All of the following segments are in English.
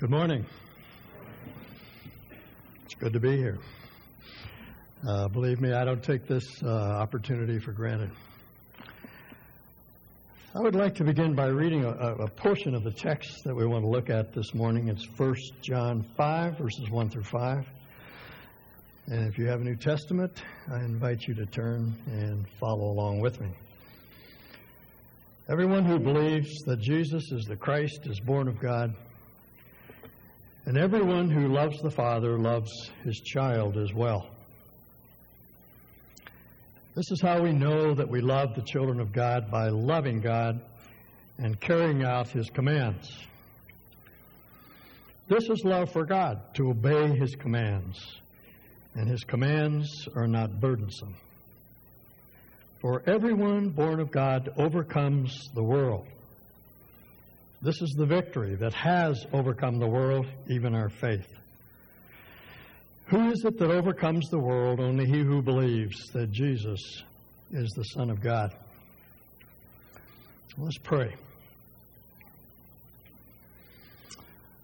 Good morning. It's good to be here. Uh, believe me, I don't take this uh, opportunity for granted. I would like to begin by reading a, a, portion of the text that we want to look at this morning. It's 1 John 5, verses 1 through 5. And if you have a New Testament, I invite you to turn and follow along with me. Everyone who believes that Jesus is the Christ is born of God, and everyone who loves the Father loves his child as well. This is how we know that we love the children of God by loving God and carrying out His commands. This is love for God, to obey His commands, and His commands are not burdensome. For everyone born of God overcomes the world. This is the victory that has overcome the world, even our faith. Who is it that overcomes the world? Only he who believes that Jesus is the Son of God. Let's pray.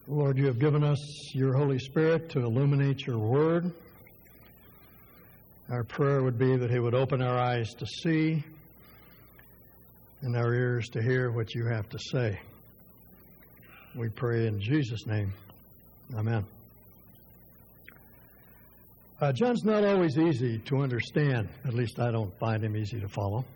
Lord, you have given us your Holy Spirit to illuminate your word. Our prayer would be that he would open our eyes to see and our ears to hear what you have to say. We pray in Jesus' name. Amen. Uh, John's not always easy to understand. At least I don't find him easy to follow.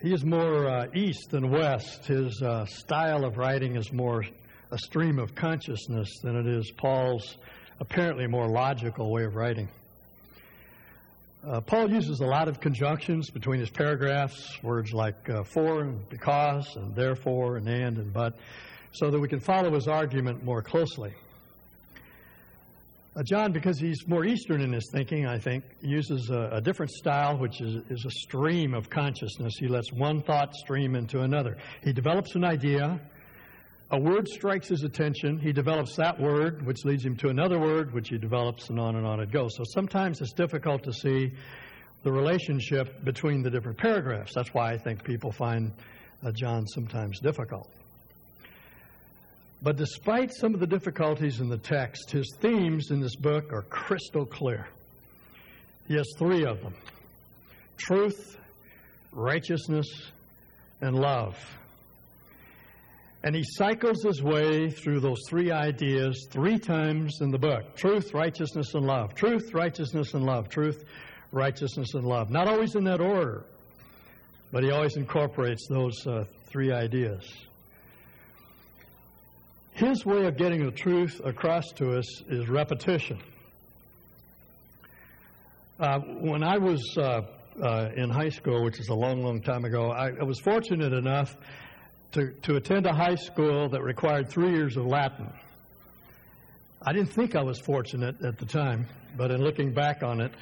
He is more uh, east than west. His uh, style of writing is more a stream of consciousness than it is Paul's apparently more logical way of writing. Uh, Paul uses a lot of conjunctions between his paragraphs, words like uh, for and because and therefore and and and but, so that we can follow his argument more closely. Uh, John, because he's more Eastern in his thinking, I think, uses a, a different style, which is, is, a stream of consciousness. He lets one thought stream into another. He develops an idea, a word strikes his attention, he develops that word, which leads him to another word, which he develops, and on and on it goes. So sometimes it's difficult to see the relationship between the different paragraphs. That's why I think people find uh, John sometimes difficult. But despite some of the difficulties in the text, his themes in this book are crystal clear. He has three of them truth, righteousness, and love. And he cycles his way through those three ideas three times in the book truth, righteousness, and love. Truth, righteousness, and love. Truth, righteousness, and love. Not always in that order, but he always incorporates those uh, three ideas. His way of getting the truth across to us is repetition. Uh, when I was uh, uh, in high school, which is a long, long time ago, I, I, was fortunate enough to, to attend a high school that required three years of Latin. I didn't think I was fortunate at the time, but in looking back on it,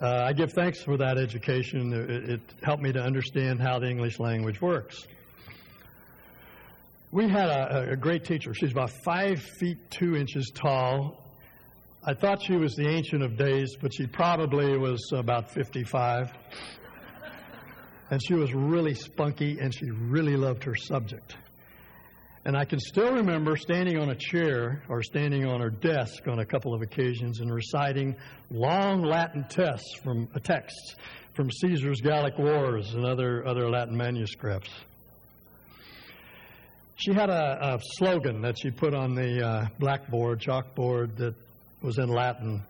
uh, I give thanks for that education. It, it helped me to understand how the English language works. We had a, a great teacher. She's about five feet two inches tall. I thought she was the Ancient of Days, but she probably was about 55. And she was really spunky, and she really loved her subject. And I can still remember standing on a chair or standing on her desk on a couple of occasions and reciting long Latin texts from uh, texts from Caesar's Gallic Wars and other other Latin manuscripts. She had a, a slogan that she put on the uh, blackboard, chalkboard, that was in Latin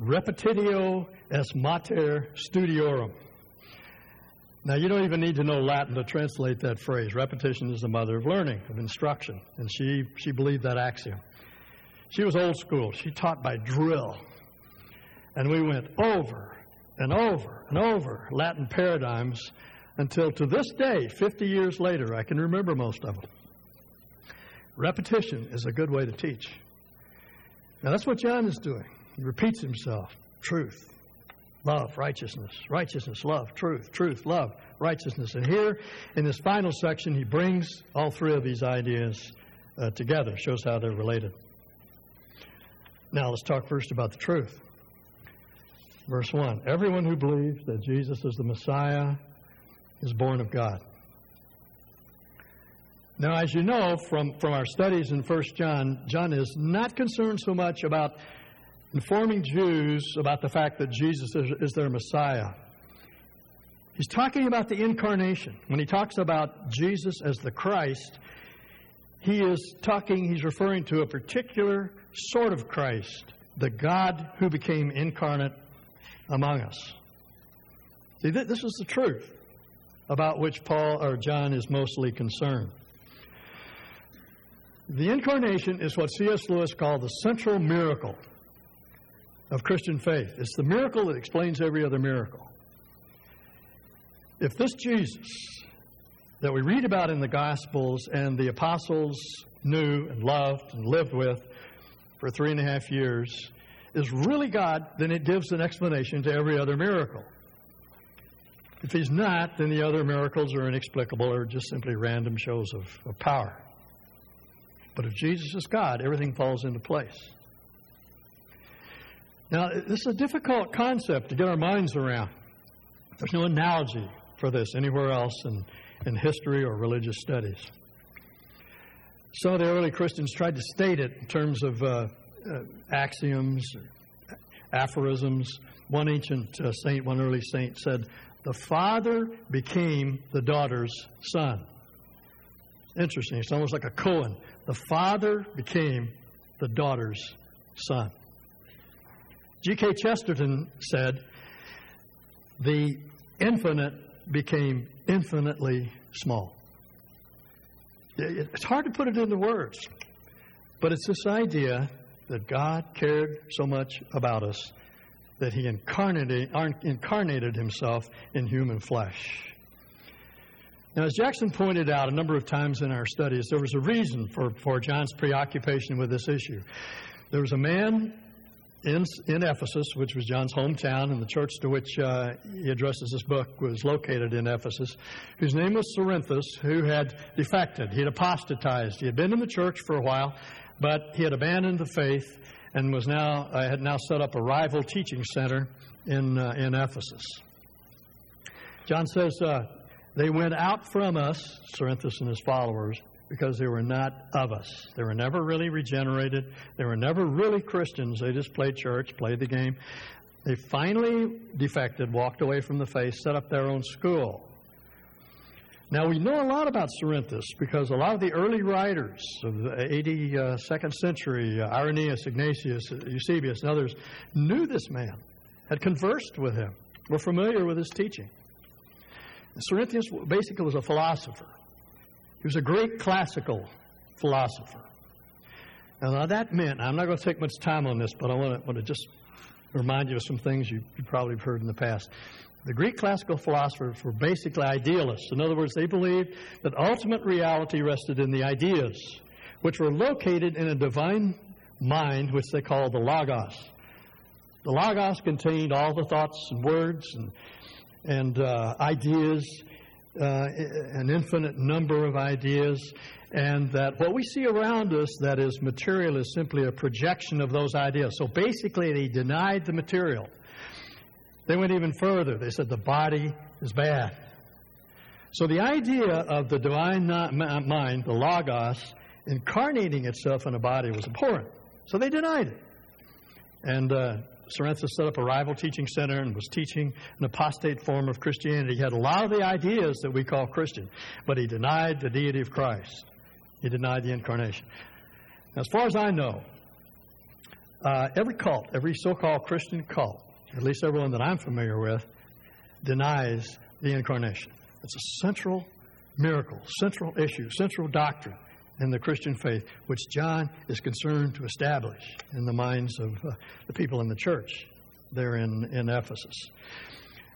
Repetitio est mater studiorum. Now, you don't even need to know Latin to translate that phrase. Repetition is the mother of learning, of instruction. And she, she believed that axiom. She was old school. She taught by drill. And we went over and over and over Latin paradigms until to this day, 50 years later, I can remember most of them. Repetition is a good way to teach. Now, that's what John is doing. He repeats himself truth, love, righteousness, righteousness, love, truth, truth, love, righteousness. And here in this final section, he brings all three of these ideas uh, together, shows how they're related. Now, let's talk first about the truth. Verse 1 Everyone who believes that Jesus is the Messiah is born of God. Now, as you know from, from our studies in 1 John, John is not concerned so much about informing Jews about the fact that Jesus is, is their Messiah. He's talking about the incarnation. When he talks about Jesus as the Christ, he is talking, he's referring to a particular sort of Christ, the God who became incarnate among us. See, this is the truth about which Paul or John is mostly concerned. The incarnation is what C.S. Lewis called the central miracle of Christian faith. It's the miracle that explains every other miracle. If this Jesus that we read about in the Gospels and the apostles knew and loved and lived with for three and a half years is really God, then it gives an explanation to every other miracle. If he's not, then the other miracles are inexplicable or just simply random shows of, of power. But if Jesus is God, everything falls into place. Now, this is a difficult concept to get our minds around. There's no analogy for this anywhere else in, in history or religious studies. Of the early Christians tried to state it in terms of uh, uh, axioms, aphorisms. One ancient uh, saint, one early saint said, The father became the daughter's son. Interesting. It's almost like a koan. The father became the daughter's son. G.K. Chesterton said, The infinite became infinitely small. It's hard to put it into words, but it's this idea that God cared so much about us that he incarnated, incarnated himself in human flesh. Now, as Jackson pointed out a number of times in our studies, there was a reason for, for John's preoccupation with this issue. There was a man in, in Ephesus, which was John's hometown, and the church to which uh, he addresses this book was located in Ephesus, whose name was Cerinthus, who had defected. He had apostatized. He had been in the church for a while, but he had abandoned the faith and was now uh, had now set up a rival teaching center in uh, in Ephesus. John says uh, they went out from us, Cerinthus and his followers, because they were not of us. They were never really regenerated. They were never really Christians. They just played church, played the game. They finally defected, walked away from the faith, set up their own school. Now, we know a lot about Cerinthus because a lot of the early writers of the 82nd century, uh, Irenaeus, Ignatius, Eusebius, and others, knew this man, had conversed with him, were familiar with his teaching. Cerinthus basically was a philosopher. He was a great classical philosopher. Now, that meant, I'm not going to take much time on this, but I want to, want to just remind you of some things you, you probably have heard in the past. The Greek classical philosophers were basically idealists. In other words, they believed that ultimate reality rested in the ideas, which were located in a divine mind, which they called the Logos. The Logos contained all the thoughts and words and, and uh, ideas uh, an infinite number of ideas, and that what we see around us that is material is simply a projection of those ideas. So basically, they denied the material. They went even further. They said the body is bad. So the idea of the divine mind, the Logos, incarnating itself in a body was abhorrent. So they denied it. And uh, Cerinthus set up a rival teaching center and was teaching an apostate form of Christianity. He had a lot of the ideas that we call Christian, but he denied the deity of Christ. He denied the incarnation. As far as I know, uh, every cult, every so called Christian cult, at least everyone that I'm familiar with, denies the incarnation. It's a central miracle, central issue, central doctrine in the Christian faith, which John is concerned to establish in the minds of uh, the people in the church there in, in Ephesus.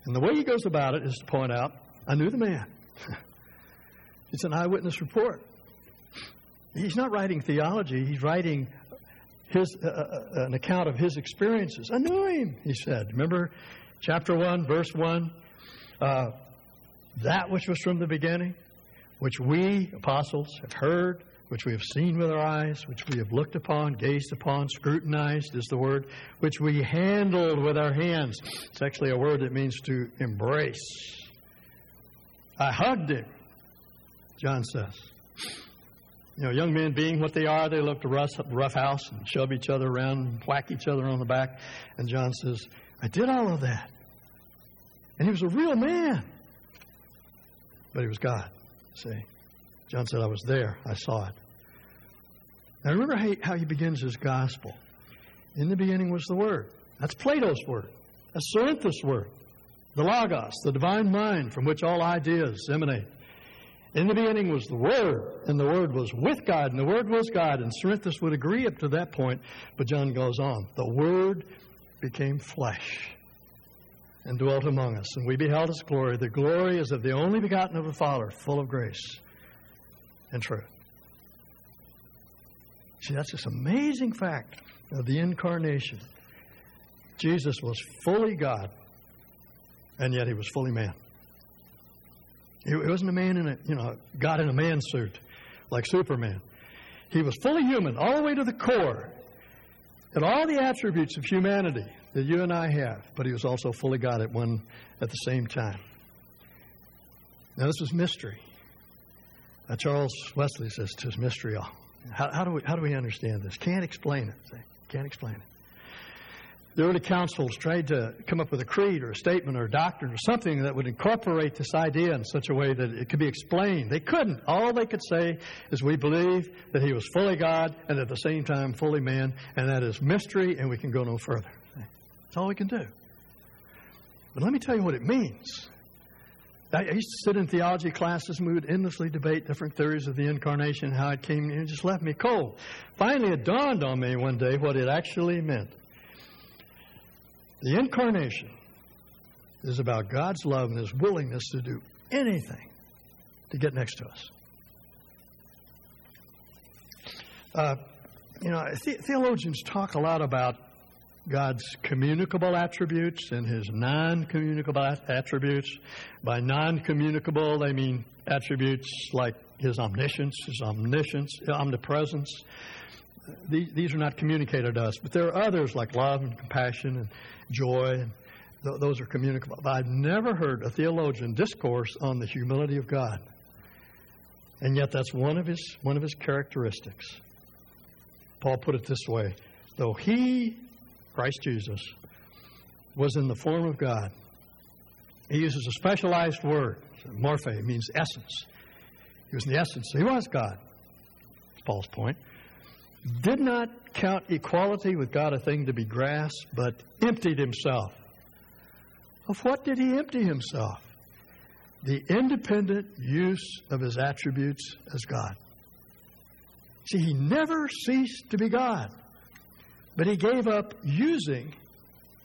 And the way he goes about it is to point out, I knew the man. it's an eyewitness report. He's not writing theology, he's writing his, uh, uh, uh an account of his experiences. I knew him, he said. Remember chapter 1, verse 1? Uh, that which was from the beginning, which we, apostles, have heard which we have seen with our eyes, which we have looked upon, gazed upon, scrutinized is the word, which we handled with our hands. It's actually a word that means to embrace. I hugged him, John says. You know, young men being what they are, they love to rough, house and shove each other around and whack each other on the back. And John says, I did all of that. And he was a real man. But he was God. See? John said, I was there. I saw it. Now remember how he, begins his gospel. In the beginning was the Word. That's Plato's word. That's Cerinthus' word. The Logos, the divine mind from which all ideas emanate. In the beginning was the Word, and the Word was with God, and the Word was God. And Cerinthus would agree up to that point, but John goes on. The Word became flesh and dwelt among us, and we beheld his glory. The glory is of the only begotten of the Father, full of grace and truth. See, that's this amazing fact of the incarnation. Jesus was fully God, and yet he was fully man. He wasn't a man in a, you know, God in a man suit like Superman. He was fully human, all the way to the core, and all the attributes of humanity that you and I have, but he was also fully God at one at the same time. Now this is mystery. Now, Charles Wesley says "Tis mystery all." How, how, do we how do we understand this? Can't explain it. Can't explain it. The early councils tried to come up with a creed or a statement or a doctrine or something that would incorporate this idea in such a way that it could be explained. They couldn't. All they could say is we believe that he was fully God and at the same time fully man, and that is mystery, and we can go no further. That's all we can do. But let me tell you what it means. I used to sit in theology classes and we would endlessly debate different theories of the incarnation, how it came, and it just left me cold. Finally, it dawned on me one day what it actually meant. The incarnation is about God's love and His willingness to do anything to get next to us. Uh, you know, the- theologians talk a lot about God's communicable attributes and His non communicable attributes. By non communicable, they mean attributes like His omniscience, His omniscience, omnipresence. These, these are not communicated to us, but there are others like love and compassion and joy, and th- those are communicable. But I've never heard a theologian discourse on the humility of God, and yet that's one of his one of his characteristics. Paul put it this way: though he, Christ Jesus, was in the form of God, he uses a specialized word, morphe, means essence. He was in the essence. He was God. Paul's point did not count equality with God a thing to be grasped, but emptied himself. Of what did he empty himself? The independent use of his attributes as God. See, he never ceased to be God, but he gave up using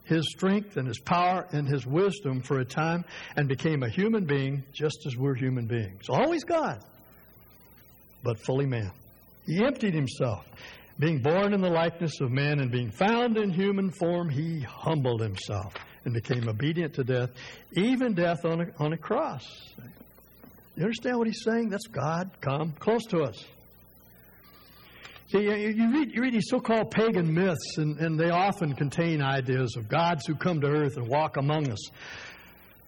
his strength and his power and his wisdom for a time and became a human being just as we're human beings. Always God, but fully man. He emptied himself. Being born in the likeness of man and being found in human form, he humbled himself and became obedient to death, even death on a, on a cross. You understand what he's saying? That's God come close to us. See, you read, you read these so called pagan myths, and, and they often contain ideas of gods who come to earth and walk among us.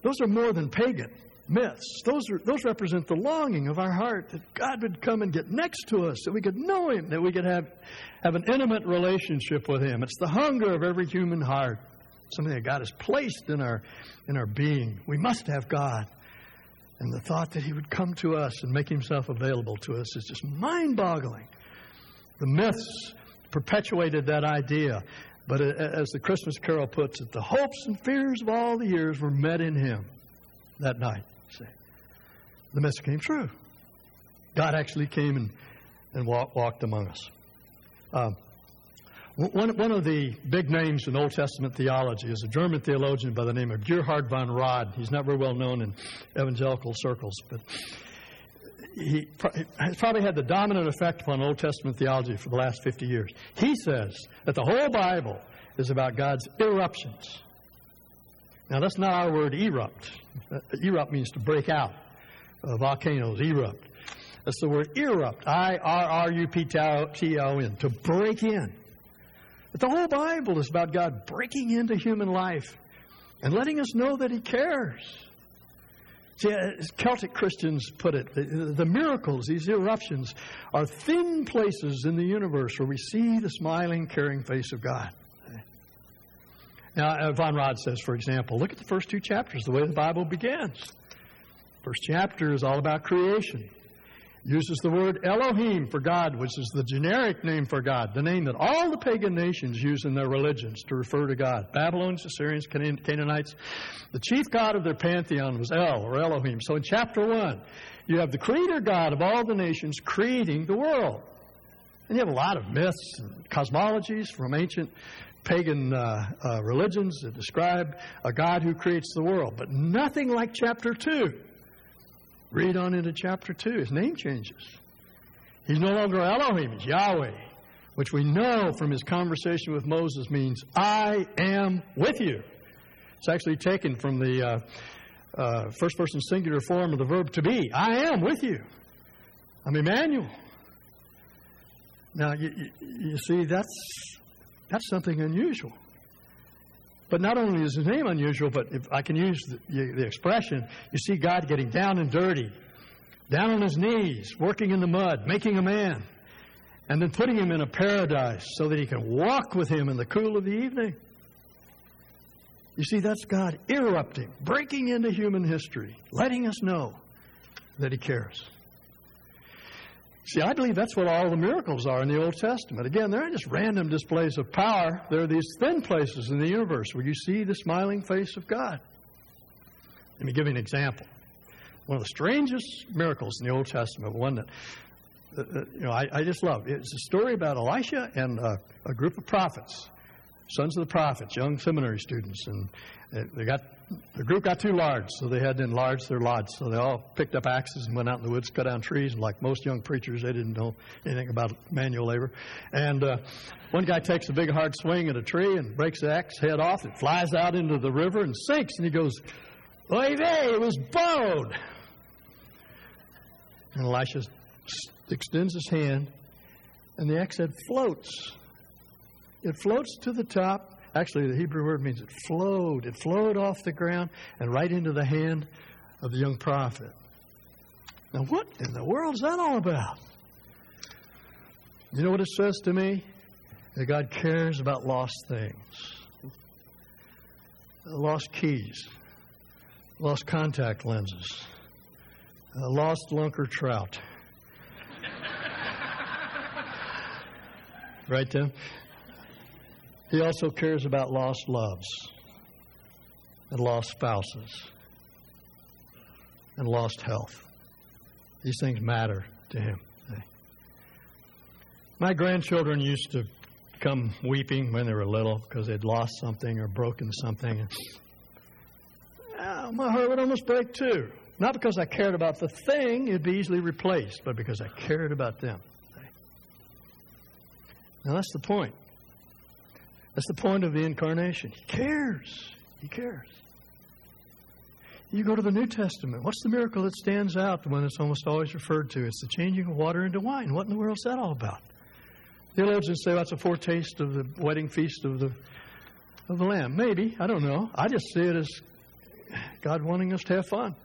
Those are more than pagan myths. Those, are, those represent the longing of our heart that God would come and get next to us, that we could know Him, that we could have, have an intimate relationship with Him. It's the hunger of every human heart, something that God has placed in our, in our being. We must have God. And the thought that He would come to us and make Himself available to us is just mind boggling. The myths perpetuated that idea. But as the Christmas carol puts it, the hopes and fears of all the years were met in Him that night. See, the myths came true. God actually came and, and walk, walked among us. Um, one, one of the big names in Old Testament theology is a German theologian by the name of Gerhard von Rad. He's not very well known in evangelical circles, but he has probably had the dominant effect upon Old Testament theology for the last 50 years. He says that the whole Bible is about God's irruptions. Now, that's not our word erupt. Uh, erupt means to break out. Uh, volcanoes erupt. That's the word erupt. I R R U P T O N. To break in. But the whole Bible is about God breaking into human life and letting us know that He cares. See, Celtic Christians put it, the, the, miracles, these irruptions, are thin places in the universe where we see the smiling, caring face of God. Now, uh, Von Rad says, for example, look at the first two chapters, the way the Bible begins. First chapter is all about creation uses the word Elohim for God, which is the generic name for God, the name that all the pagan nations use in their religions to refer to God. Babylonians, Assyrians, Canaanites. The chief god of their pantheon was El or Elohim. So in chapter 1, you have the creator God of all the nations creating the world. And you have a lot of myths and cosmologies from ancient pagan uh, uh, religions that describe a God who creates the world, but nothing like chapter 2 Read on into chapter 2. His name changes. He's no longer Elohim, he's Yahweh, which we know from his conversation with Moses means, I am with you. It's actually taken from the uh, uh, first person singular form of the verb to be. I am with you. I'm Emmanuel. Now, you, you, you see, that's, that's something unusual. But not only is his name unusual, but if I can use the, the expression, you see God getting down and dirty, down on his knees, working in the mud, making a man, and then putting him in a paradise so that he can walk with him in the cool of the evening. You see, that's God irrupting, breaking into human history, letting us know that he cares. See, I believe that's what all the miracles are in the Old Testament. Again, they're not just random displays of power. They're these thin places in the universe where you see the smiling face of God. Let me give you an example. One of the strangest miracles in the Old Testament, one that uh, uh you know I, I, just love. It's a story about Elisha and uh, a group of prophets, sons of the prophets, young seminary students, and they got the group got too large, so they had to enlarge their lodge. So they all picked up axes and went out in the woods, cut down trees. And like most young preachers, they didn't know anything about manual labor. And uh, one guy takes a big hard swing at a tree and breaks the axe head off. It flies out into the river and sinks. And he goes, "Oy vey, it was bowed." And Elisha extends his hand, and the axe head floats. It floats to the top Actually, the Hebrew word means it flowed. It flowed off the ground and right into the hand of the young prophet. Now, what in the world is that all about? You know what it says to me? That God cares about lost things uh, lost keys, lost contact lenses, uh, lost lunker trout. right, Tim? He also cares about lost loves and lost spouses and lost health. These things matter to him. My grandchildren used to come weeping when they were little because they'd lost something or broken something. Oh, my heart would almost break too. Not because I cared about the thing, it'd be easily replaced, but because I cared about them. Now that's the point. That's the point of the incarnation. He cares. He cares. You go to the New Testament. What's the miracle that stands out, the one that's almost always referred to? It's the changing of water into wine. What in the world is that all about? Theologians say that's a foretaste of the wedding feast of the of the Lamb. Maybe. I don't know. I just see it as God wanting us to have fun.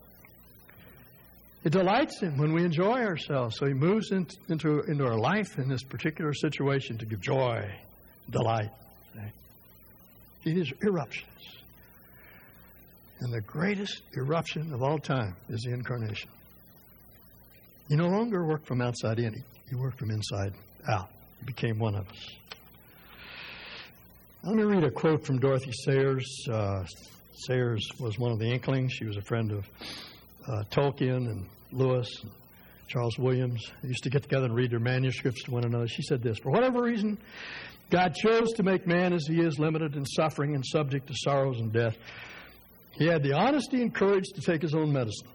It delights Him when we enjoy ourselves. So He moves into, into, into our life in this particular situation to give joy, delight. It is irruptions. And the greatest irruption of all time is the incarnation. You no longer work from outside in, you work from inside out. You became one of us. Let me read a quote from Dorothy Sayers. Uh, Sayers was one of the Inklings. She was a friend of uh, Tolkien and Lewis Charles Williams. Used to get together and read their manuscripts to one another. She said this For whatever reason, God chose to make man as he is, limited in suffering and subject to sorrows and death. He had the honesty and courage to take his own medicine.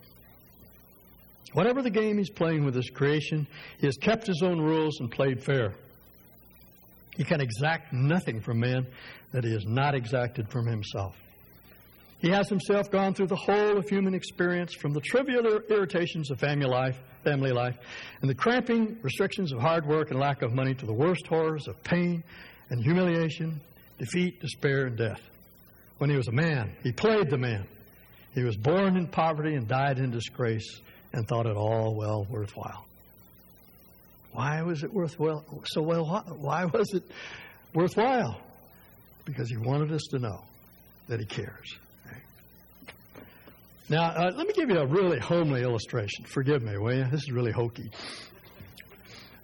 Whatever the game he's playing with his creation, he has kept his own rules and played fair. He can exact nothing from man that he has not exacted from himself. He has himself gone through the whole of human experience, from the trivial irritations of family life family life, and the cramping restrictions of hard work and lack of money to the worst horrors of pain and humiliation, defeat, despair, and death. When he was a man, he played the man. He was born in poverty and died in disgrace and thought it all well worthwhile. Why was it worthwhile? So well, why was it worthwhile? Because he wanted us to know that he cares. Now, uh, let me give you a really homely illustration. Forgive me, will you? This is really hokey.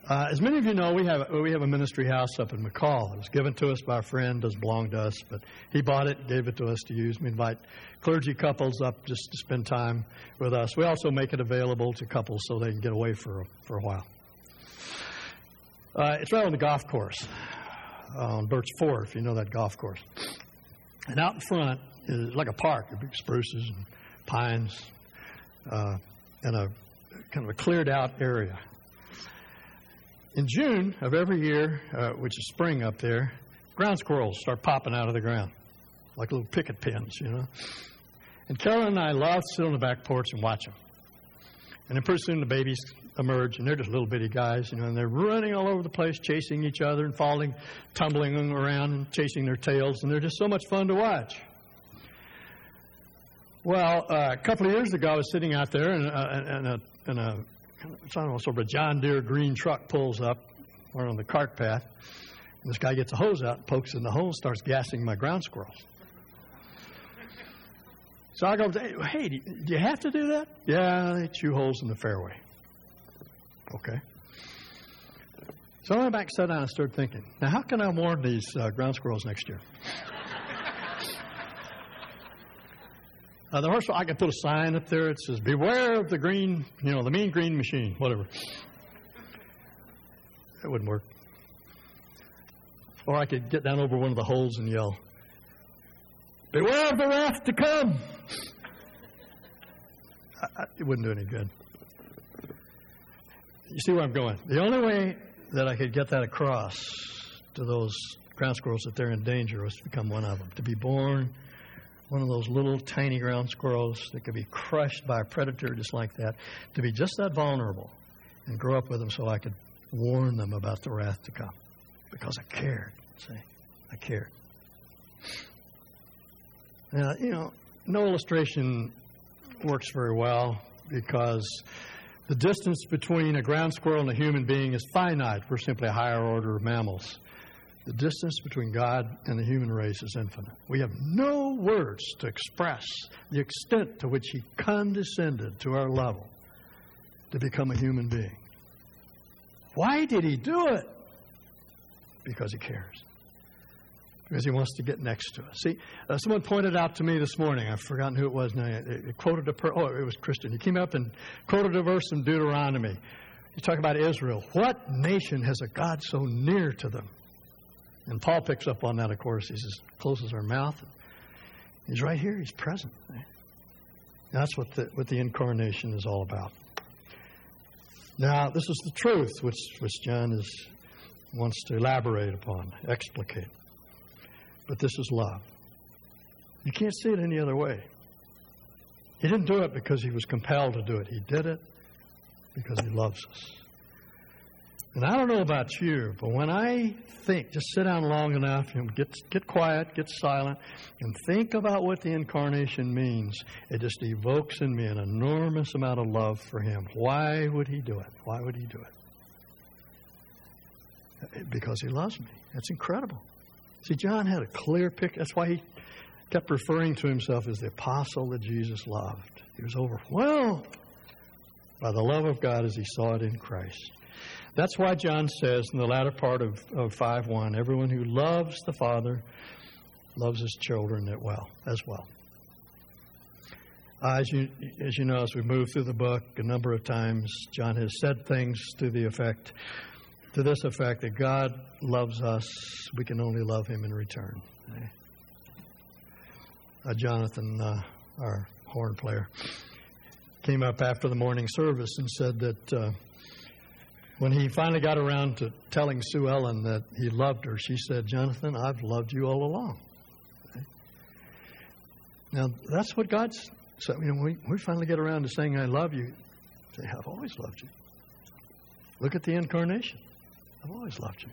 Uh, as many of you know, we have we have a ministry house up in McCall. It was given to us by a friend, doesn't belong to us, but he bought it, gave it to us to use. We invite clergy couples up just to spend time with us. We also make it available to couples so they can get away for a, for a while. Uh, it's right on the golf course on Birch Ford, if you know that golf course. And out in front is like a park, big spruces and pines, uh, and a kind of a cleared out area. In June of every year, uh, which is spring up there, ground squirrels start popping out of the ground like little picket pins, you know. And Carolyn and I love to sit on the back porch and watch them. And then pretty soon the babies emerge, and they're just little bitty guys, you know, and they're running all over the place, chasing each other and falling, tumbling around and chasing their tails, and they're just so much fun to watch. Well, uh, a couple of years ago, I was sitting out there, and, uh, and a, and a sort of a John Deere green truck pulls up on the cart path. And this guy gets a hose out, pokes in the hole, starts gassing my ground squirrels. So I go, hey, do you have to do that? Yeah, they chew holes in the fairway. Okay. So I went back, sat down, and started thinking, now how can I warn these uh, ground squirrels next year? Uh, the horse, I can put a sign up there that says, Beware of the green, you know, the mean green machine, whatever. That wouldn't work. Or I could get down over one of the holes and yell, Beware of the wrath to come. I, I, it wouldn't do any good. You see where I'm going? The only way that I could get that across to those ground squirrels that they're in danger was to become one of them, to be born one of those little tiny ground squirrels that could be crushed by a predator just like that, to be just that vulnerable and grow up with them so I could warn them about the wrath to come. Because I cared. See? I cared. Now, you know, no illustration works very well because the distance between a ground squirrel and a human being is finite. We're simply a higher order of mammals. The distance between God and the human race is infinite. We have no words to express the extent to which He condescended to our level to become a human being. Why did He do it? Because He cares. Because He wants to get next to us. See, uh, someone pointed out to me this morning, I've forgotten who it was now, it, it quoted a, per- oh, it was Christian. He came up and quoted a verse in Deuteronomy. You talk about Israel. What nation has a God so near to them? And Paul picks up on that, of course. He says, closes our mouth. He's right here. He's present. That's what the, what the incarnation is all about. Now, this is the truth which, which John is, wants to elaborate upon, explicate. But this is love. You can't see it any other way. He didn't do it because he was compelled to do it. He did it because he loves us. And I don't know about you, but when I think, just sit down long enough and get, get quiet, get silent, and think about what the incarnation means, it just evokes in me an enormous amount of love for Him. Why would He do it? Why would He do it? Because He loves me. That's incredible. See, John had a clear picture. That's why he kept referring to himself as the apostle that Jesus loved. He was overwhelmed by the love of God as he saw it in Christ. That's why John says in the latter part of, of 5 1 everyone who loves the Father loves his children as well. As well. Uh, as, you, as you know, as we move through the book, a number of times John has said things to the effect, to this effect, that God loves us, we can only love him in return. Uh, Jonathan, uh, our horn player, came up after the morning service and said that uh, when he finally got around to telling Sue Ellen that he loved her, she said, Jonathan, I've loved you all along. Okay? Now, that's what God's said. You know, we, we finally get around to saying, I love you. Say, I've always loved you. Look at the incarnation. I've always loved you.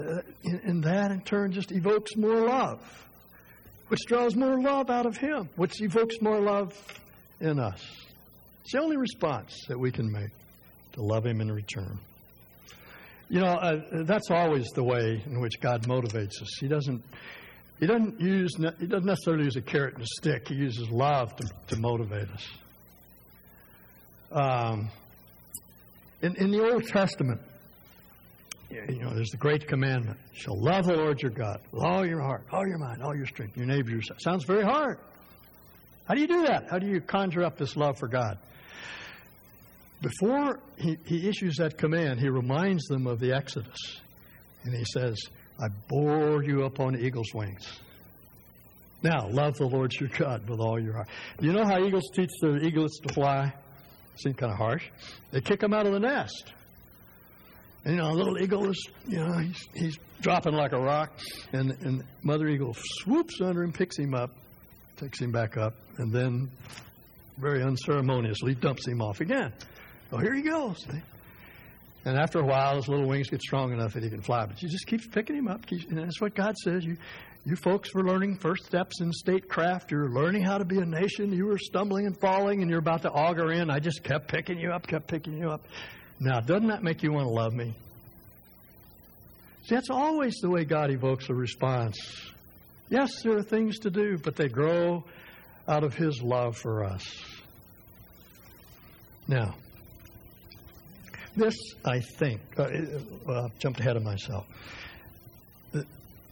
Uh, and that, in turn, just evokes more love. which draws more love out of Him, which evokes more love in us. It's the only response that we can make to love Him in return. You know, uh, that's always the way in which God motivates us. He doesn't. He doesn't use. He doesn't necessarily use a carrot and a stick. He uses love to, to motivate us. Um, in, in the Old Testament, you know, there's the great commandment: "You shall love the Lord your God with all your heart, all your mind, all your strength, your neighbor yourself." Sounds very hard. How do you do that? How do you conjure up this love for God? Before he, he issues that command, he reminds them of the Exodus. And he says, I bore you up on eagle's wings. Now, love the Lord your God with all your heart. You know how eagles teach their eaglets to fly? Seems kind of harsh. They kick them out of the nest. And, you know, a little eagle is, you know, he's, he's dropping like a rock. And, and Mother Eagle swoops under him, picks him up, takes him back up, and then very unceremoniously dumps him off again. Oh, here he goes. And after a while, his little wings get strong enough that he can fly. But you just keep picking him up. and that's what God says. You, you folks were learning first steps in statecraft. You're learning how to be a nation. You were stumbling and falling, and you're about to auger in. I just kept picking you up, kept picking you up. Now, doesn't that make you want to love me? See, that's always the way God evokes a response. Yes, there are things to do, but they grow out of His love for us. Now, this, I think, uh, well, I've jumped ahead of myself. The,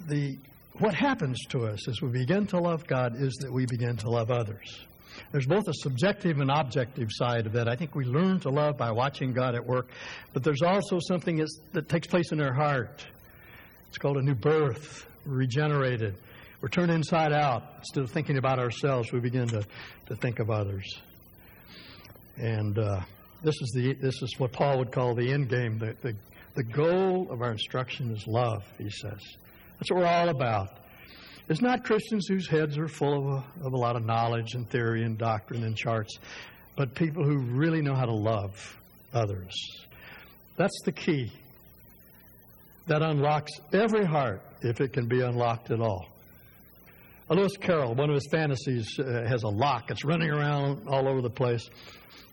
the, what happens to us as we begin to love God is that we begin to love others. There's both a subjective and objective side of that. I think we learn to love by watching God at work, but there's also something that takes place in our heart. It's called a new birth, regenerated. We're turned inside out. Instead of thinking about ourselves, we begin to, to think of others. And uh, this is the this is what Paul would call the end game. The, the the goal of our instruction is love. He says that's what we're all about. It's not Christians whose heads are full of a, of a lot of knowledge and theory and doctrine and charts, but people who really know how to love others. That's the key. That unlocks every heart if it can be unlocked at all. Lewis Carroll, one of his fantasies, uh, has a lock. It's running around all over the place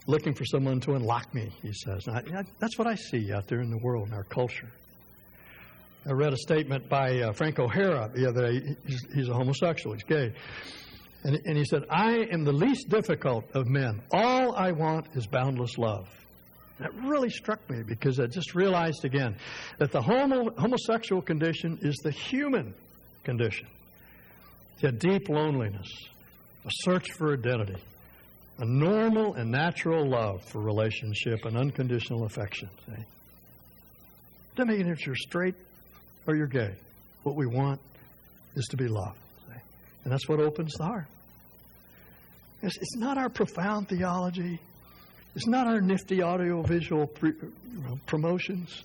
looking for someone to unlock me, he says. I, that's what I see out there in the world, in our culture. I read a statement by uh, Frank O'Hara the other day. He's, he's a homosexual, he's gay. And, and he said, I am the least difficult of men. All I want is boundless love. That really struck me because I just realized again that the homo, homosexual condition is the human condition. A deep loneliness, a search for identity, a normal and natural love for relationship and unconditional affection. See? Doesn't difference if you're straight or you're gay. What we want is to be loved. See? And that's what opens the heart. It's, it's, not our profound theology. It's not our nifty audiovisual pre, promotions.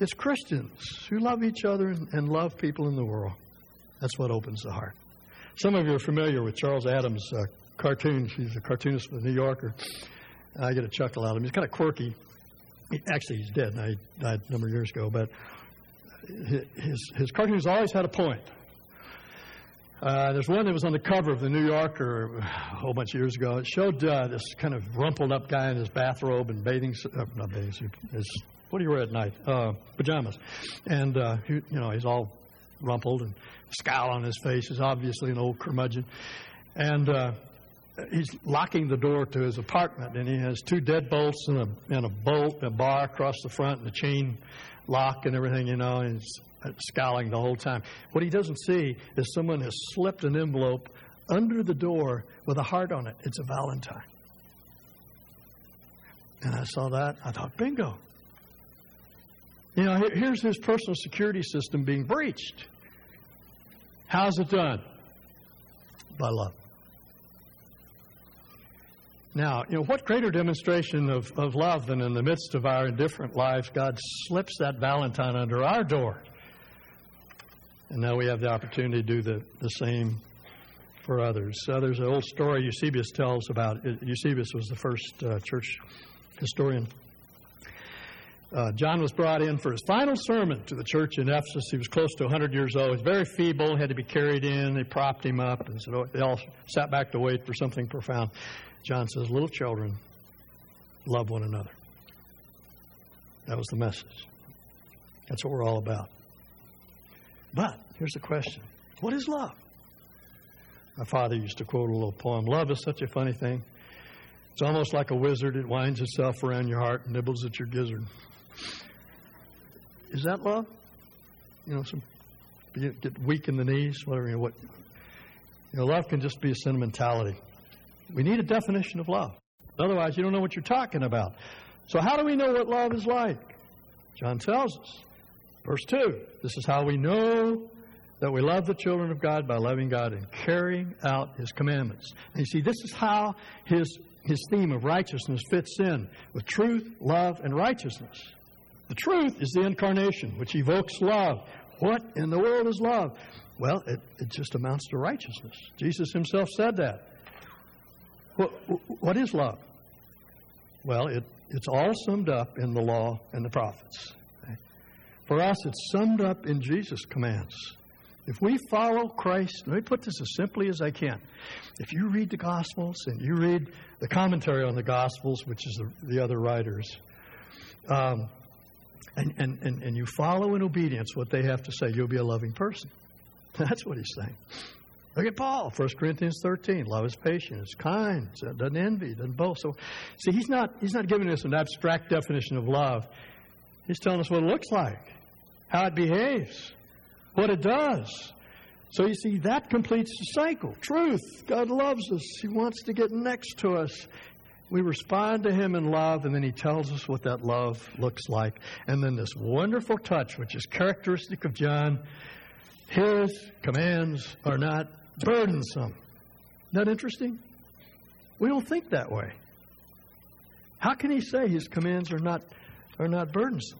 It's Christians who love each other and, and love people in the world. That's what opens the heart. Some of you are familiar with Charles Addams' uh, cartoons. He's a cartoonist for the New Yorker. I get a chuckle out of him. He's kind of quirky. He, actually, he's dead. I died a number of years ago, but his his cartoons always had a point. Uh, there's one that was on the cover of the New Yorker a whole bunch of years ago. It showed uh, this kind of rumpled up guy in his bathrobe and bathing suit, uh, not bathing suit, his, what do you wear at night? Uh, pajamas. And, uh, he, you know, he's all rumpled and scowl on his face. He's obviously an old curmudgeon. And uh, he's locking the door to his apartment, and he has two deadbolts and a and a bolt, and a bar across the front, and a chain lock and everything, you know. And he's scowling the whole time. What he doesn't see is someone has slipped an envelope under the door with a heart on it. It's a Valentine. And I saw that. I thought, bingo. You know, here's his personal security system being breached. How's it done? By love. Now, you know, what greater demonstration of, of love than in the midst of our indifferent lives, God slips that Valentine under our door. And now we have the opportunity to do the, the same for others. There's an old story Eusebius tells about. Eusebius was the first uh, church historian. Uh, John was brought in for his final sermon to the church in Ephesus. He was close to 100 years old. He was very feeble, had to be carried in. They propped him up, and so they all sat back to wait for something profound. John says, Little children, love one another. That was the message. That's what we're all about. But here's the question What is love? My father used to quote a little poem Love is such a funny thing. It's almost like a wizard. It winds itself around your heart and nibbles at your gizzard. Is that love? You know, some get, get weak in the knees, whatever. You know, what? You know, love can just be a sentimentality. We need a definition of love. Otherwise, you don't know what you're talking about. So, how do we know what love is like? John tells us. Verse 2 This is how we know that we love the children of God by loving God and carrying out His commandments. And you see, this is how His, his theme of righteousness fits in with truth, love, and righteousness. The truth is the incarnation, which evokes love. What in the world is love? Well, it, it just amounts to righteousness. Jesus himself said that. What, what is love? Well, it, it's all summed up in the law and the prophets. For us, it's summed up in Jesus' commands. If we follow Christ, let me put this as simply as I can. If you read the Gospels and you read the commentary on the Gospels, which is the, the other writers, um, and, and, and, and you follow in obedience what they have to say, you'll be a loving person. That's what he's saying. Look at Paul, 1 Corinthians 13. Love is patient, it's kind, it doesn't envy, doesn't boast. So, see, he's not, he's not giving us an abstract definition of love. He's telling us what it looks like, how it behaves, what it does. So you see, that completes the cycle. Truth. God loves us. He wants to get next to us. We respond to Him in love, and then He tells us what that love looks like. And then this wonderful touch, which is characteristic of John His commands are not burdensome. Isn't interesting? We don't think that way. How can He say His commands are not, are not burdensome?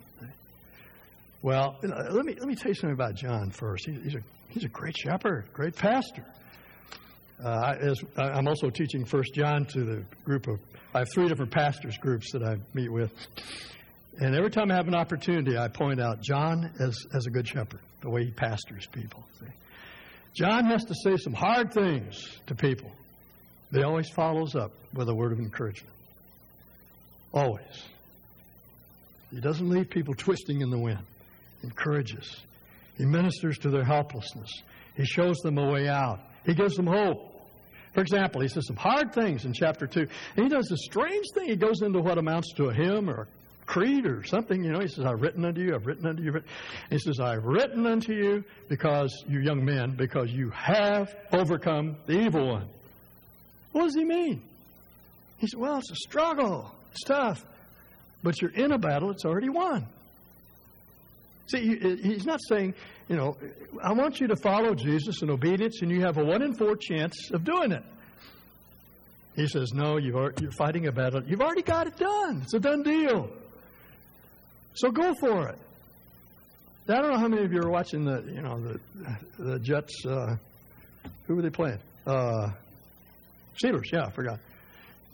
Well, let me, let me tell you something about John first. He's, a, he's a great shepherd, great pastor. Uh, as, I'm also teaching First John to the group of I have three different pastors groups that I meet with. And every time I have an opportunity, I point out John as, as a good shepherd, the way he pastors people. See? John has to say some hard things to people, but he always follows up with a word of encouragement. Always. He doesn't leave people twisting in the wind. He encourages. He ministers to their helplessness. He shows them a way out. He gives them hope. For example, he says some hard things in chapter 2. And he does a strange thing. He goes into what amounts to a hymn or a creed or something. You know, he says, I've written unto you, I've written unto you. He says, I've written unto you because, you young men, because you have overcome the evil one. What does he mean? He said, Well, it's a struggle. It's tough. But you're in a battle, it's already won. See, he's not saying, you know, I want you to follow Jesus in obedience, and you have a one in four chance of doing it. He says, no, you are, you're fighting a battle. You've already got it done. It's a done deal. So go for it. I don't know how many of you are watching the, you know, the, the Jets. Uh, who were they playing? Uh, Steelers. Yeah, I forgot.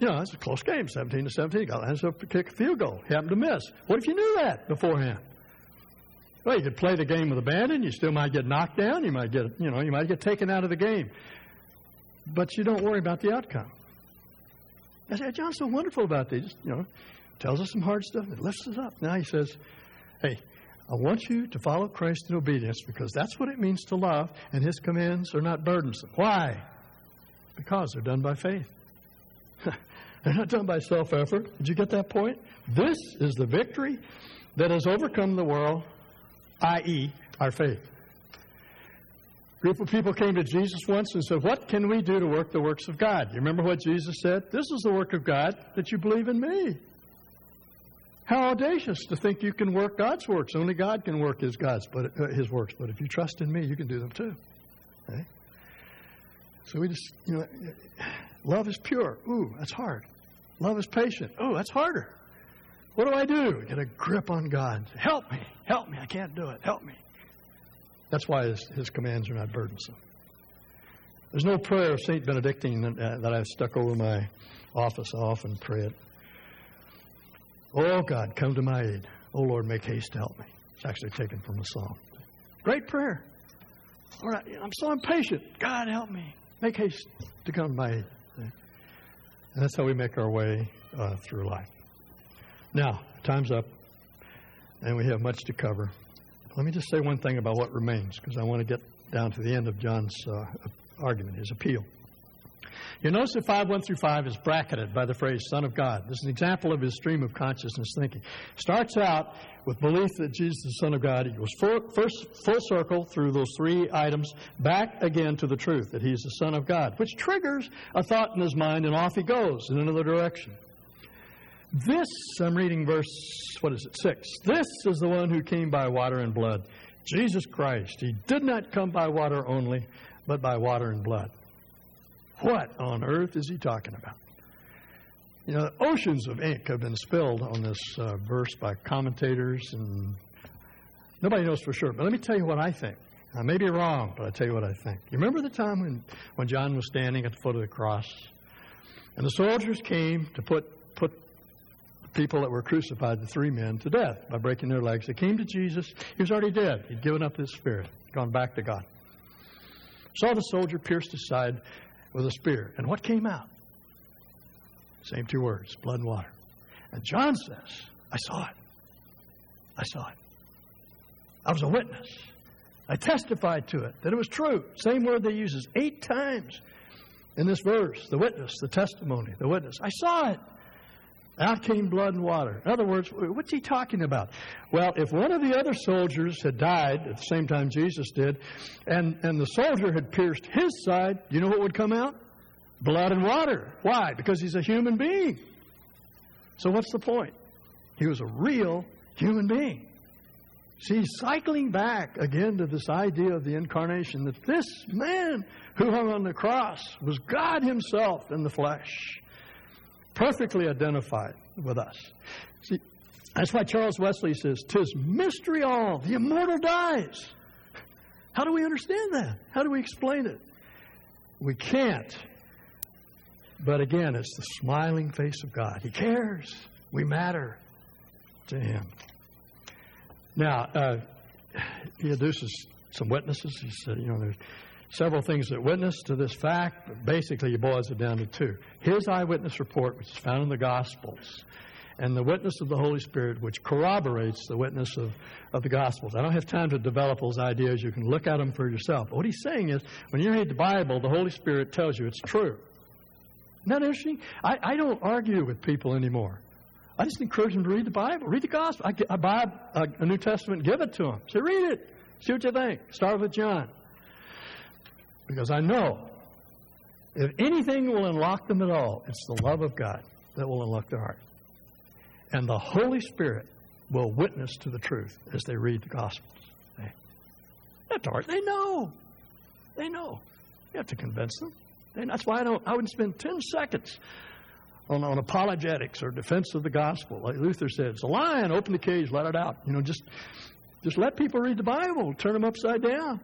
You know, it's a close game, 17 to 17. Got up to kick a field goal. Happened to miss. What if you knew that beforehand? Well, you could play the game with abandon. You still might get knocked down. You might get, you know, you might get taken out of the game. But you don't worry about the outcome. I said, John's so wonderful about this. You know, tells us some hard stuff. It lifts us up. Now he says, hey, I want you to follow Christ in obedience because that's what it means to love, and his commands are not burdensome. Why? Because they're done by faith. they're not done by self effort. Did you get that point? This is the victory that has overcome the world i.e., our faith. Group of people came to Jesus once and said, What can we do to work the works of God? You remember what Jesus said? This is the work of God, that you believe in me. How audacious to think you can work God's works. Only God can work His God's, but uh, His works. But if you trust in me, you can do them too. Okay? So we just, you know, love is pure. Ooh, that's hard. Love is patient. Oh, that's harder. What do I do? Get a grip on God. Help me. Help me. I can't do it. Help me. That's why his, his commands are not burdensome. There's no prayer of St. Benedictine that, uh, that I've stuck over my office. I often pray it. Oh, God, come to my aid. Oh Lord, make haste to help me. It's actually taken from a psalm. Great prayer. All right, I'm so impatient. God help me. Make haste to come to my aid. And that's how we make our way uh, through life. Now, time's up, and we have much to cover. Let me just say one thing about what remains, because I want to get down to the end of John's uh, argument, his appeal. You notice that 5 1 through 5 is bracketed by the phrase Son of God. This is an example of his stream of consciousness thinking. Starts out with belief that Jesus is the Son of God. He goes full, first full circle through those three items, back again to the truth that he's the Son of God, which triggers a thought in his mind, and off he goes in another direction. This, I'm reading verse, what is it, 6. This is the one who came by water and blood, Jesus Christ. He did not come by water only, but by water and blood. What on earth is he talking about? You know, oceans of ink have been spilled on this uh, verse by commentators, and nobody knows for sure. But let me tell you what I think. I may be wrong, but I tell you what I think. You remember the time when, when John was standing at the foot of the cross, and the soldiers came to put put people that were crucified, the three men, to death by breaking their legs. They came to Jesus. He was already dead. He'd given up his spirit, gone back to God. Saw the soldier pierced his side with a spear. And what came out? Same two words blood and water. And John says, I saw it. I saw it. I was a witness. I testified to it that it was true. Same word they uses eight times in this verse the witness, the testimony, the witness. I saw it. Out came blood and water. In other words, what's he talking about? Well, if one of the other soldiers had died at the same time Jesus did, and, and the soldier had pierced his side, you know what would come out? Blood and water. Why? Because he's a human being. So what's the point? He was a real human being. See, cycling back again to this idea of the incarnation that this man who hung on the cross was God Himself in the flesh perfectly identified with us. See, that's why Charles Wesley says, "Tis mystery all, the immortal dies." How do we understand that? How do we explain it? We can't. But again, it's the smiling face of God. He cares. We matter to Him. Now, uh, he introduces some witnesses. He said, you know, there's several things that witness to this fact, but basically he boils it down to two. His eyewitness report, which is found in the Gospels, and the witness of the Holy Spirit, which corroborates the witness of, of the Gospels. I don't have time to develop those ideas. You can look at them for yourself. What he's saying is, when you read the Bible, the Holy Spirit tells you it's true. Isn't that interesting? I, I don't argue with people anymore. I just encourage them to read the Bible, read the Gospel. I, I buy a, a New Testament, give it to them. Say, read it. See what you think. Start with John. Because I know if anything will unlock them at all, it's the love of God that will unlock their heart. And the Holy Spirit will witness to the truth as they read the Gospels. They, that's hard. They know. They know. You have to convince them. And that's why I don't. I wouldn't spend ten seconds on, on apologetics or defense of the gospel. Like Luther said, it's a lion. Open the cage, let it out. You know, just just let people read the Bible. Turn them upside down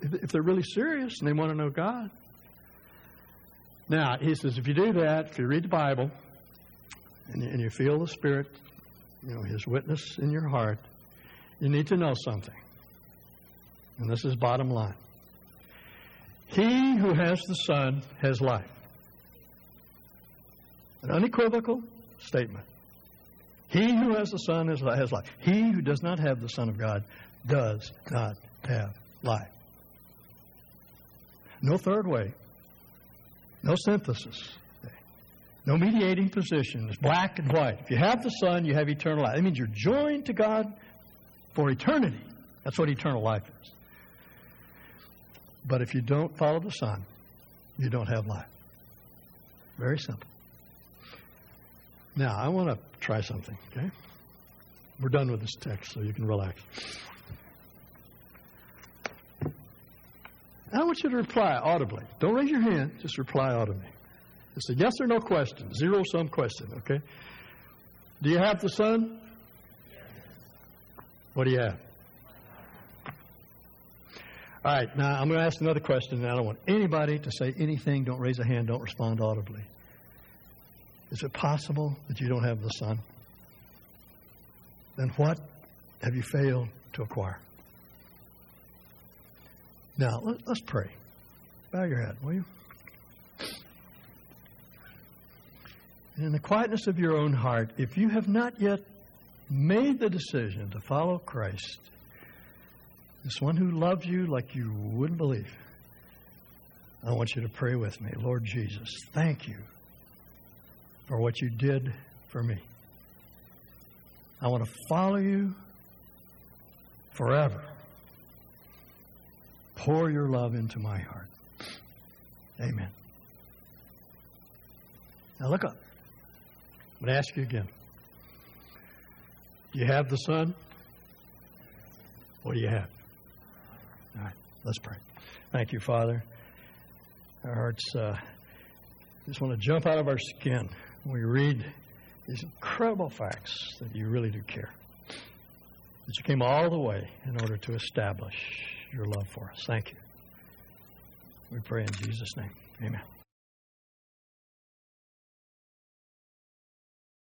if they're really serious and they want to know God. Now, he says, if you do that, if you read the Bible and, you feel the Spirit, you know, His witness in your heart, you need to know something. And this is bottom line. He who has the Son has life. An unequivocal statement. He who has the Son has life. He who does not have the Son of God does not have life. No third way. No synthesis. No mediating position. It's black and white. If you have the Son, you have eternal life. That means you're joined to God for eternity. That's what eternal life is. But if you don't follow the Son, you don't have life. Very simple. Now, I want to try something, okay? We're done with this text, so you can relax. I want you to reply audibly. Don't raise your hand, just reply audibly. It's a yes or no question, zero sum question, okay? Do you have the Son? What do you have? All right, now I'm going to ask another question, and I don't want anybody to say anything. Don't raise a hand, don't respond audibly. Is it possible that you don't have the Son? Then what have you failed to acquire? Now, let, us pray. Bow your head, will you? in the quietness of your own heart, if you have not yet made the decision to follow Christ, this one who loves you like you wouldn't believe, I want you to pray with me. Lord Jesus, thank you for what you did for me. I want to follow you forever. Pour your love into my heart. Amen. Now look up. I'm going to ask you again. Do you have the Son? What do you have? All right, let's pray. Thank you, Father. Our hearts uh, just want to jump out of our skin when we read these incredible facts that you really do care. That you came all the way in order to establish your love for us. Thank you. We pray in Jesus' name. Amen.